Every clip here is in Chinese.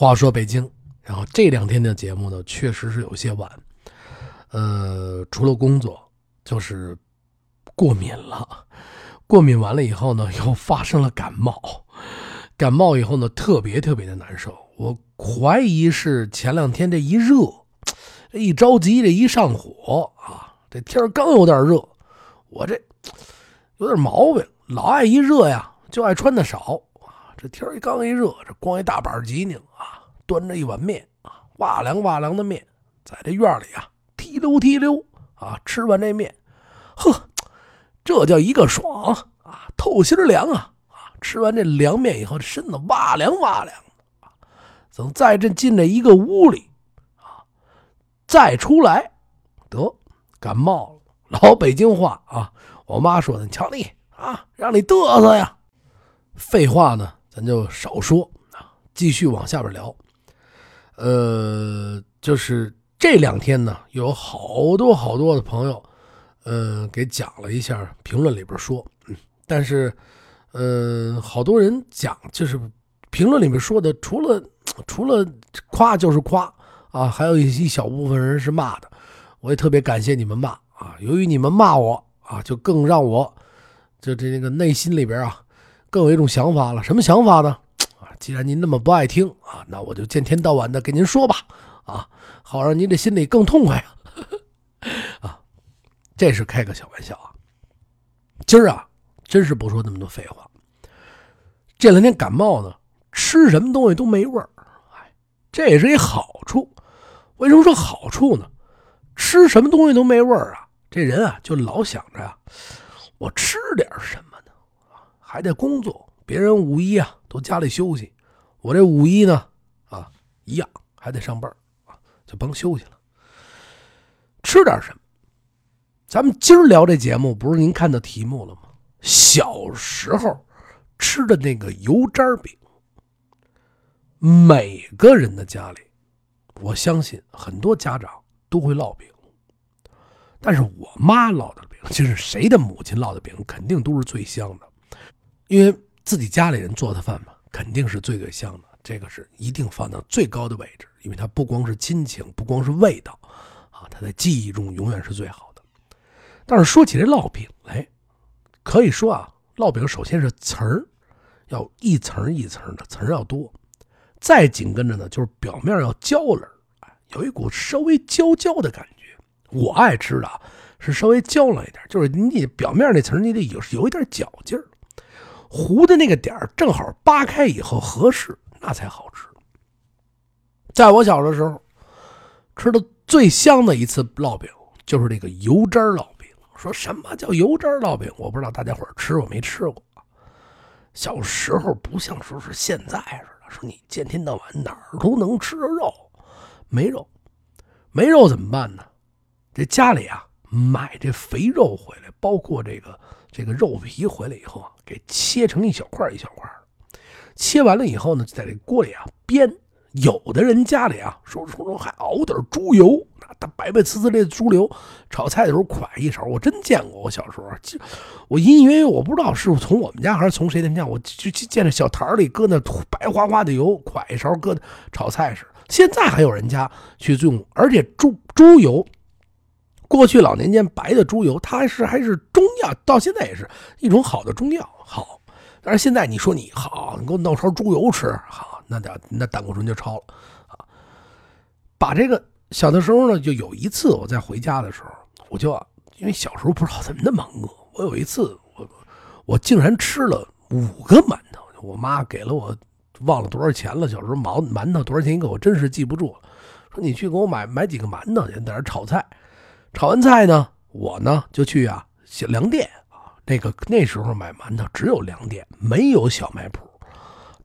话说北京，然后这两天的节目呢，确实是有些晚。呃，除了工作，就是过敏了。过敏完了以后呢，又发生了感冒。感冒以后呢，特别特别的难受。我怀疑是前两天这一热，这一着急，这一上火啊，这天刚有点热，我这有点毛病，老爱一热呀，就爱穿的少。这天一刚一热，这光一大板脊拧啊，端着一碗面啊，哇凉哇凉的面，在这院里啊，提溜提溜啊，吃完这面，呵，这叫一个爽啊，透心凉啊啊！吃完这凉面以后，这身子哇凉哇凉的啊。等再这进这一个屋里啊，再出来，得感冒了。老北京话啊，我妈说的，你瞧你啊，让你嘚瑟呀，废话呢。咱就少说啊，继续往下边聊。呃，就是这两天呢，有好多好多的朋友，呃，给讲了一下评论里边说，但是，呃，好多人讲就是评论里面说的，除了除了夸就是夸啊，还有一一小部分人是骂的。我也特别感谢你们骂啊，由于你们骂我啊，就更让我就这那个内心里边啊。更有一种想法了，什么想法呢？啊，既然您那么不爱听啊，那我就见天到晚的给您说吧，啊，好让您这心里更痛快啊。啊，这是开个小玩笑啊。今儿啊，真是不说那么多废话。这两天感冒呢，吃什么东西都没味儿，哎，这也是一好处。为什么说好处呢？吃什么东西都没味儿啊，这人啊就老想着呀，我吃点什么。还得工作，别人五一啊都家里休息，我这五一呢啊一样还得上班啊，就甭休息了。吃点什么？咱们今儿聊这节目不是您看到题目了吗？小时候吃的那个油渣饼，每个人的家里，我相信很多家长都会烙饼，但是我妈烙的饼，就是谁的母亲烙的饼，肯定都是最香的。因为自己家里人做的饭嘛，肯定是最最香的，这个是一定放到最高的位置，因为它不光是亲情，不光是味道，啊，它在记忆中永远是最好的。但是说起这烙饼来，可以说啊，烙饼首先是层儿，要一层一层的层要多，再紧跟着呢就是表面要焦了，有一股稍微焦焦的感觉。我爱吃的是稍微焦了一点，就是你表面那层你得有有一点嚼劲儿。糊的那个点儿正好扒开以后合适，那才好吃。在我小的时候，吃的最香的一次烙饼就是那个油渣烙饼。说什么叫油渣烙饼？我不知道大家伙吃过没吃过。小时候不像说是现在似的，说你见天到晚哪儿都能吃着肉，没肉，没肉怎么办呢？这家里啊买这肥肉回来，包括这个。这个肉皮回来以后啊，给切成一小块一小块的，切完了以后呢，在这锅里啊煸。有的人家里啊，说说说还熬点猪油，那大白白呲呲的猪油，炒菜的时候㧟一勺。我真见过，我小时候，我隐隐约约我不知道是从我们家还是从谁他们家，我就见着小坛里搁那白花花的油，㧟一勺搁炒菜时。现在还有人家去用，而且猪猪油。过去老年间白的猪油，它是还是中药，到现在也是一种好的中药。好，但是现在你说你好，你给我弄勺猪油吃，好，那点那胆固醇就超了啊。把这个小的时候呢，就有一次我在回家的时候，我就因为小时候不知道怎么那么饿，我有一次我我竟然吃了五个馒头，我妈给了我忘了多少钱了。小时候毛馒头多少钱一个，我真是记不住了。说你去给我买买几个馒头去，在那炒菜。炒完菜呢，我呢就去啊小粮店啊，那个那时候买馒头只有粮店，没有小卖铺。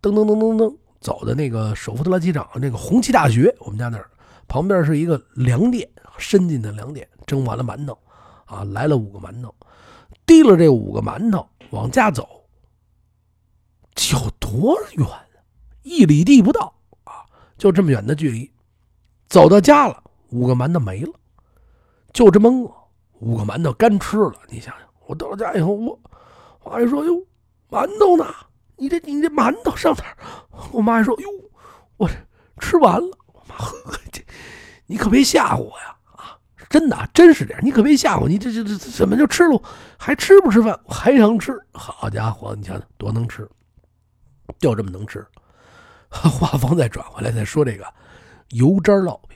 噔噔噔噔噔，走的那个首府特拉机场那个红旗大学，我们家那儿旁边是一个粮店，深进的粮店，蒸完了馒头，啊，来了五个馒头，提了这五个馒头往家走，有多远一里地不到啊，就这么远的距离，走到家了，五个馒头没了。就这么饿，五个馒头干吃了。你想想，我到了家以后，我我还说：“哟，馒头呢？你这你这馒头上哪儿？”我妈还说：“哟，我这吃完了，我妈呵，这你可别吓唬我呀！啊，真的，真是这样，你可别吓唬你这这这怎么就吃了？还吃不吃饭？还想吃？好家伙，你瞧瞧多能吃，就这么能吃。话锋再转回来再说这个油渣烙饼。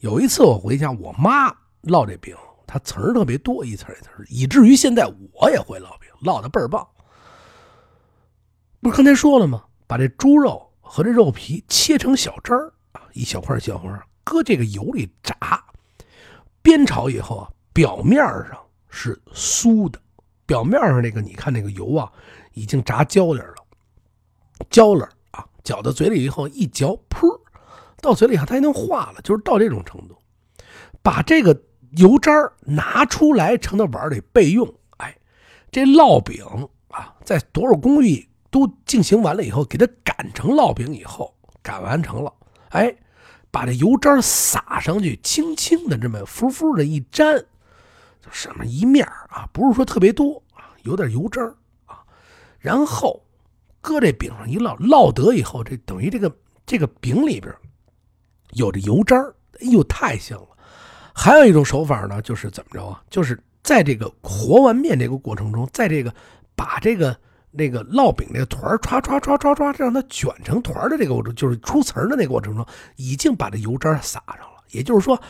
有一次我回家，我妈烙这饼，她词儿特别多，一词一词以至于现在我也会烙饼，烙的倍儿棒。不是刚才说了吗？把这猪肉和这肉皮切成小渣儿啊，一小块小块，搁这个油里炸，煸炒以后啊，表面上是酥的，表面上那个你看那个油啊，已经炸焦点了，焦了啊。搅到嘴里以后，一嚼，噗，到嘴里以后它还能化了，就是到这种程度。把这个油渣拿出来盛到碗里备用。哎，这烙饼啊，在多少工艺都进行完了以后，给它擀成烙饼以后，擀完成了，哎，把这油渣撒上去，轻轻的这么浮浮的一沾，就上面一面啊，不是说特别多啊，有点油渣啊，然后。搁这饼上一烙，烙得以后，这等于这个这个饼里边有这油渣哎呦，太香了！还有一种手法呢，就是怎么着啊？就是在这个和完面这个过程中，在这个把这个那个烙饼那个团儿歘歘歘歘歘，让它卷成团的这个过程，就是出词儿的那个过程中，已经把这油渣撒上了。也就是说，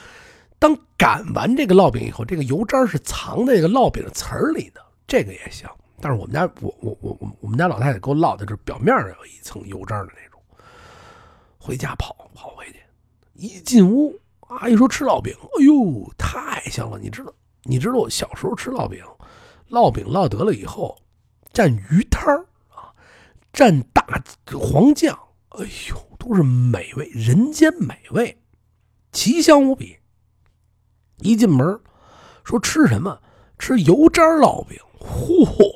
当擀完这个烙饼以后，这个油渣是藏在这个烙饼的词儿里的，这个也香。但是我们家我我我我我们家老太太给我烙的，就是表面上有一层油渣的那种。回家跑跑回去，一进屋，阿姨说吃烙饼，哎呦，太香了！你知道，你知道我小时候吃烙饼，烙饼烙得了以后，蘸鱼汤啊，蘸大黄酱，哎呦，都是美味，人间美味，奇香无比。一进门，说吃什么？吃油渣烙饼，嚯！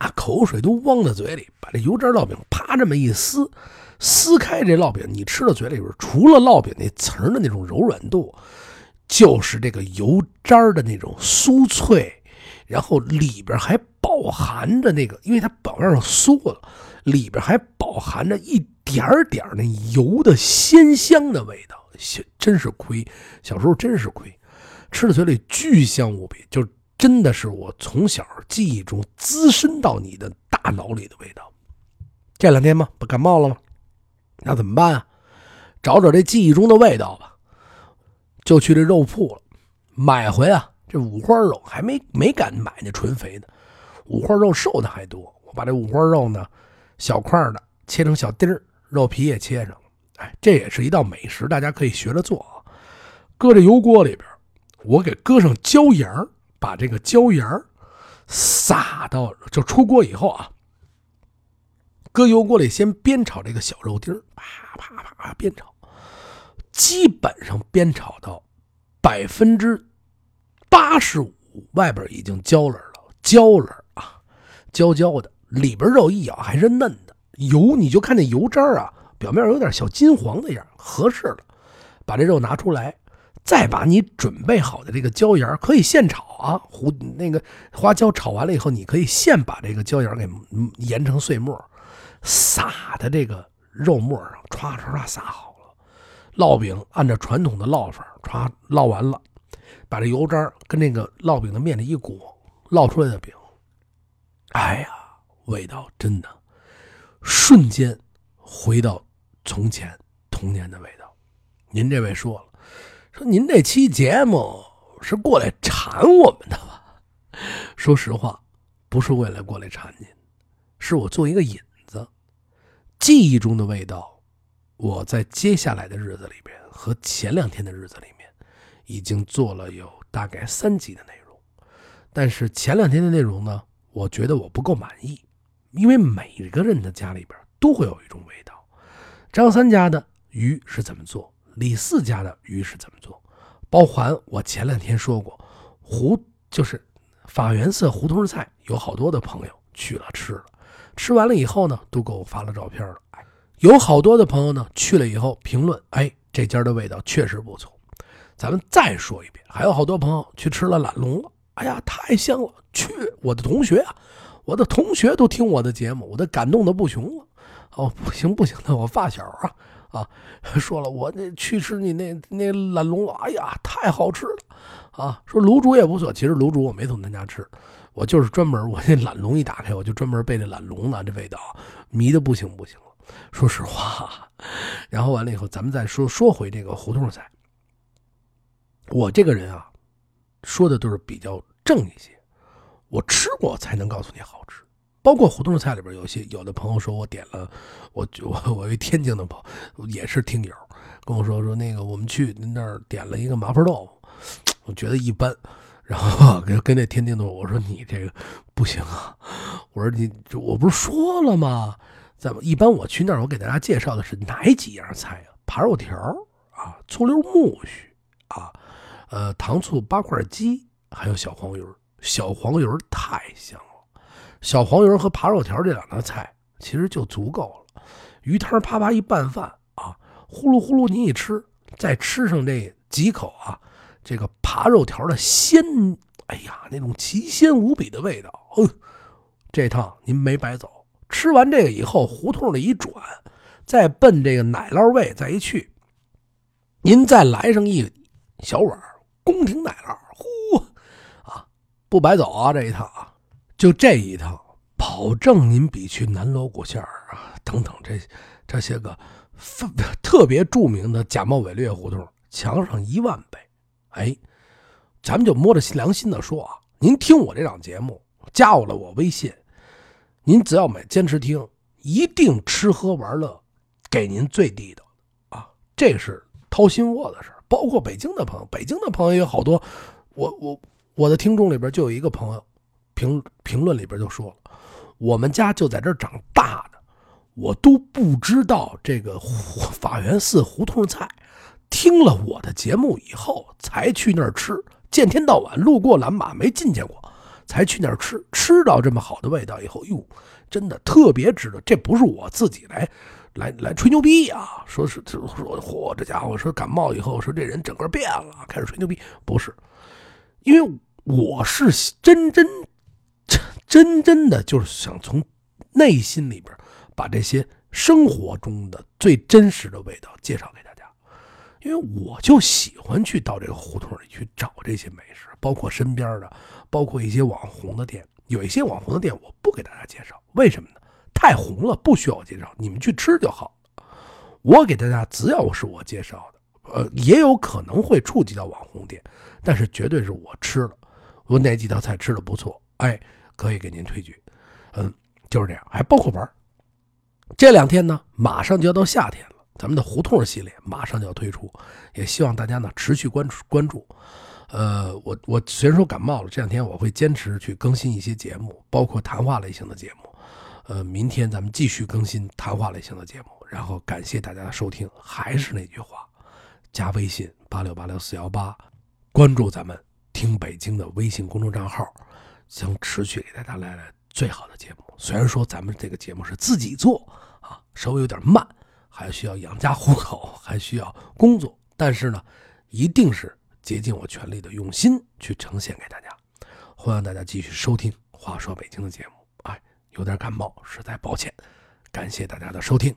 那口水都汪在嘴里，把这油渣烙饼啪这么一撕，撕开这烙饼，你吃到嘴里边，除了烙饼那层的那种柔软度，就是这个油渣的那种酥脆，然后里边还饱含着那个，因为它表面上酥了，里边还饱含着一点点那油的鲜香的味道，真是亏，小时候真是亏，吃到嘴里巨香无比，就。真的是我从小记忆中滋生到你的大脑里的味道。这两天嘛，不感冒了吗？那怎么办啊？找找这记忆中的味道吧。就去这肉铺了，买回啊这五花肉，还没没敢买那纯肥的，五花肉瘦的还多。我把这五花肉呢，小块的切成小丁儿，肉皮也切上了。哎，这也是一道美食，大家可以学着做啊。搁这油锅里边，我给搁上椒盐。把这个椒盐撒到，就出锅以后啊，搁油锅里先煸炒这个小肉丁啪啪啪煸炒，基本上煸炒到百分之八十五，外边已经焦了了，焦了啊，焦焦的，里边肉一咬还是嫩的，油你就看那油渣啊，表面有点小金黄的样，合适了，把这肉拿出来。再把你准备好的这个椒盐可以现炒啊，胡那个花椒炒完了以后，你可以现把这个椒盐给研成碎末，撒在这个肉末上，唰唰唰撒好了。烙饼按照传统的烙法，唰烙完了，把这油渣跟那个烙饼的面里一裹，烙出来的饼，哎呀，味道真的瞬间回到从前童年的味道。您这位说了。说您这期节目是过来馋我们的吧？说实话，不是为了过来馋您，是我做一个引。记忆中的味道，我在接下来的日子里边和前两天的日子里面，已经做了有大概三集的内容。但是前两天的内容呢，我觉得我不够满意，因为每个人的家里边都会有一种味道。张三家的鱼是怎么做？李四家的鱼是怎么做？包含我前两天说过，胡就是法源寺胡同菜，有好多的朋友去了吃了，吃完了以后呢，都给我发了照片了。有好多的朋友呢去了以后评论，哎，这家的味道确实不错。咱们再说一遍，还有好多朋友去吃了懒龙了，哎呀，太香了！去，我的同学啊，我的同学都听我的节目，我都感动的不行了。哦，不行不行的，我发小啊。啊，说了我那去吃你那那懒龙，哎呀，太好吃了啊！说卤煮也不错，其实卤煮我没从他家吃，我就是专门我那懒龙一打开，我就专门被这懒龙的这味道迷的不行不行了。说实话，然后完了以后，咱们再说说回这个胡同菜。我这个人啊，说的都是比较正一些，我吃过才能告诉你好吃。包括胡同菜里边有些有的朋友说我点了，我我 我一天津的朋友也是听友跟我说说那个我们去您那儿点了一个麻婆豆腐，我觉得一般，然后跟跟那天津的我说你这个不行啊，我说你我不是说了吗？怎么一般我去那儿我给大家介绍的是哪几样菜啊？扒肉条啊，醋溜木须啊，呃糖醋八块鸡，还有小黄鱼小黄鱼太香了。小黄鱼和扒肉条这两道菜其实就足够了，鱼汤啪啪一拌饭啊，呼噜呼噜你一吃，再吃上这几口啊，这个扒肉条的鲜，哎呀，那种奇鲜无比的味道，嗯，这趟您没白走。吃完这个以后，胡同里一转，再奔这个奶酪味再一去，您再来上一小碗宫廷奶酪，呼，啊，不白走啊这一趟啊。就这一趟，保证您比去南锣鼓巷啊等等这这些个特别著名的假冒伪劣胡同强上一万倍。哎，咱们就摸着良心的说啊，您听我这档节目，加我了我微信，您只要每坚持听，一定吃喝玩乐给您最地道啊，这是掏心窝的事包括北京的朋友，北京的朋友有好多，我我我的听众里边就有一个朋友。评评论里边就说了，我们家就在这长大的，我都不知道这个法源寺胡同菜。听了我的节目以后，才去那儿吃。见天到晚路过蓝马没进去过，才去那儿吃。吃到这么好的味道以后，哟，真的特别值得。这不是我自己来来来吹牛逼啊，说是说嚯，这家伙说感冒以后说这人整个变了，开始吹牛逼。不是，因为我是真真。真真的就是想从内心里边把这些生活中的最真实的味道介绍给大家，因为我就喜欢去到这个胡同里去找这些美食，包括身边的，包括一些网红的店。有一些网红的店我不给大家介绍，为什么呢？太红了，不需要我介绍，你们去吃就好。我给大家只要是我介绍的，呃，也有可能会触及到网红店，但是绝对是我吃了，我哪几道菜吃的不错，哎。可以给您推举，嗯，就是这样，还包括玩这两天呢，马上就要到夏天了，咱们的胡同系列马上就要推出，也希望大家呢持续关注关注。呃，我我虽然说感冒了，这两天我会坚持去更新一些节目，包括谈话类型的节目。呃，明天咱们继续更新谈话类型的节目，然后感谢大家的收听。还是那句话，加微信八六八六四幺八，关注咱们听北京的微信公众账号。将持续给大家带来最好的节目。虽然说咱们这个节目是自己做啊，稍微有点慢，还需要养家糊口，还需要工作，但是呢，一定是竭尽我全力的用心去呈现给大家。欢迎大家继续收听《话说北京》的节目。哎，有点感冒，实在抱歉，感谢大家的收听。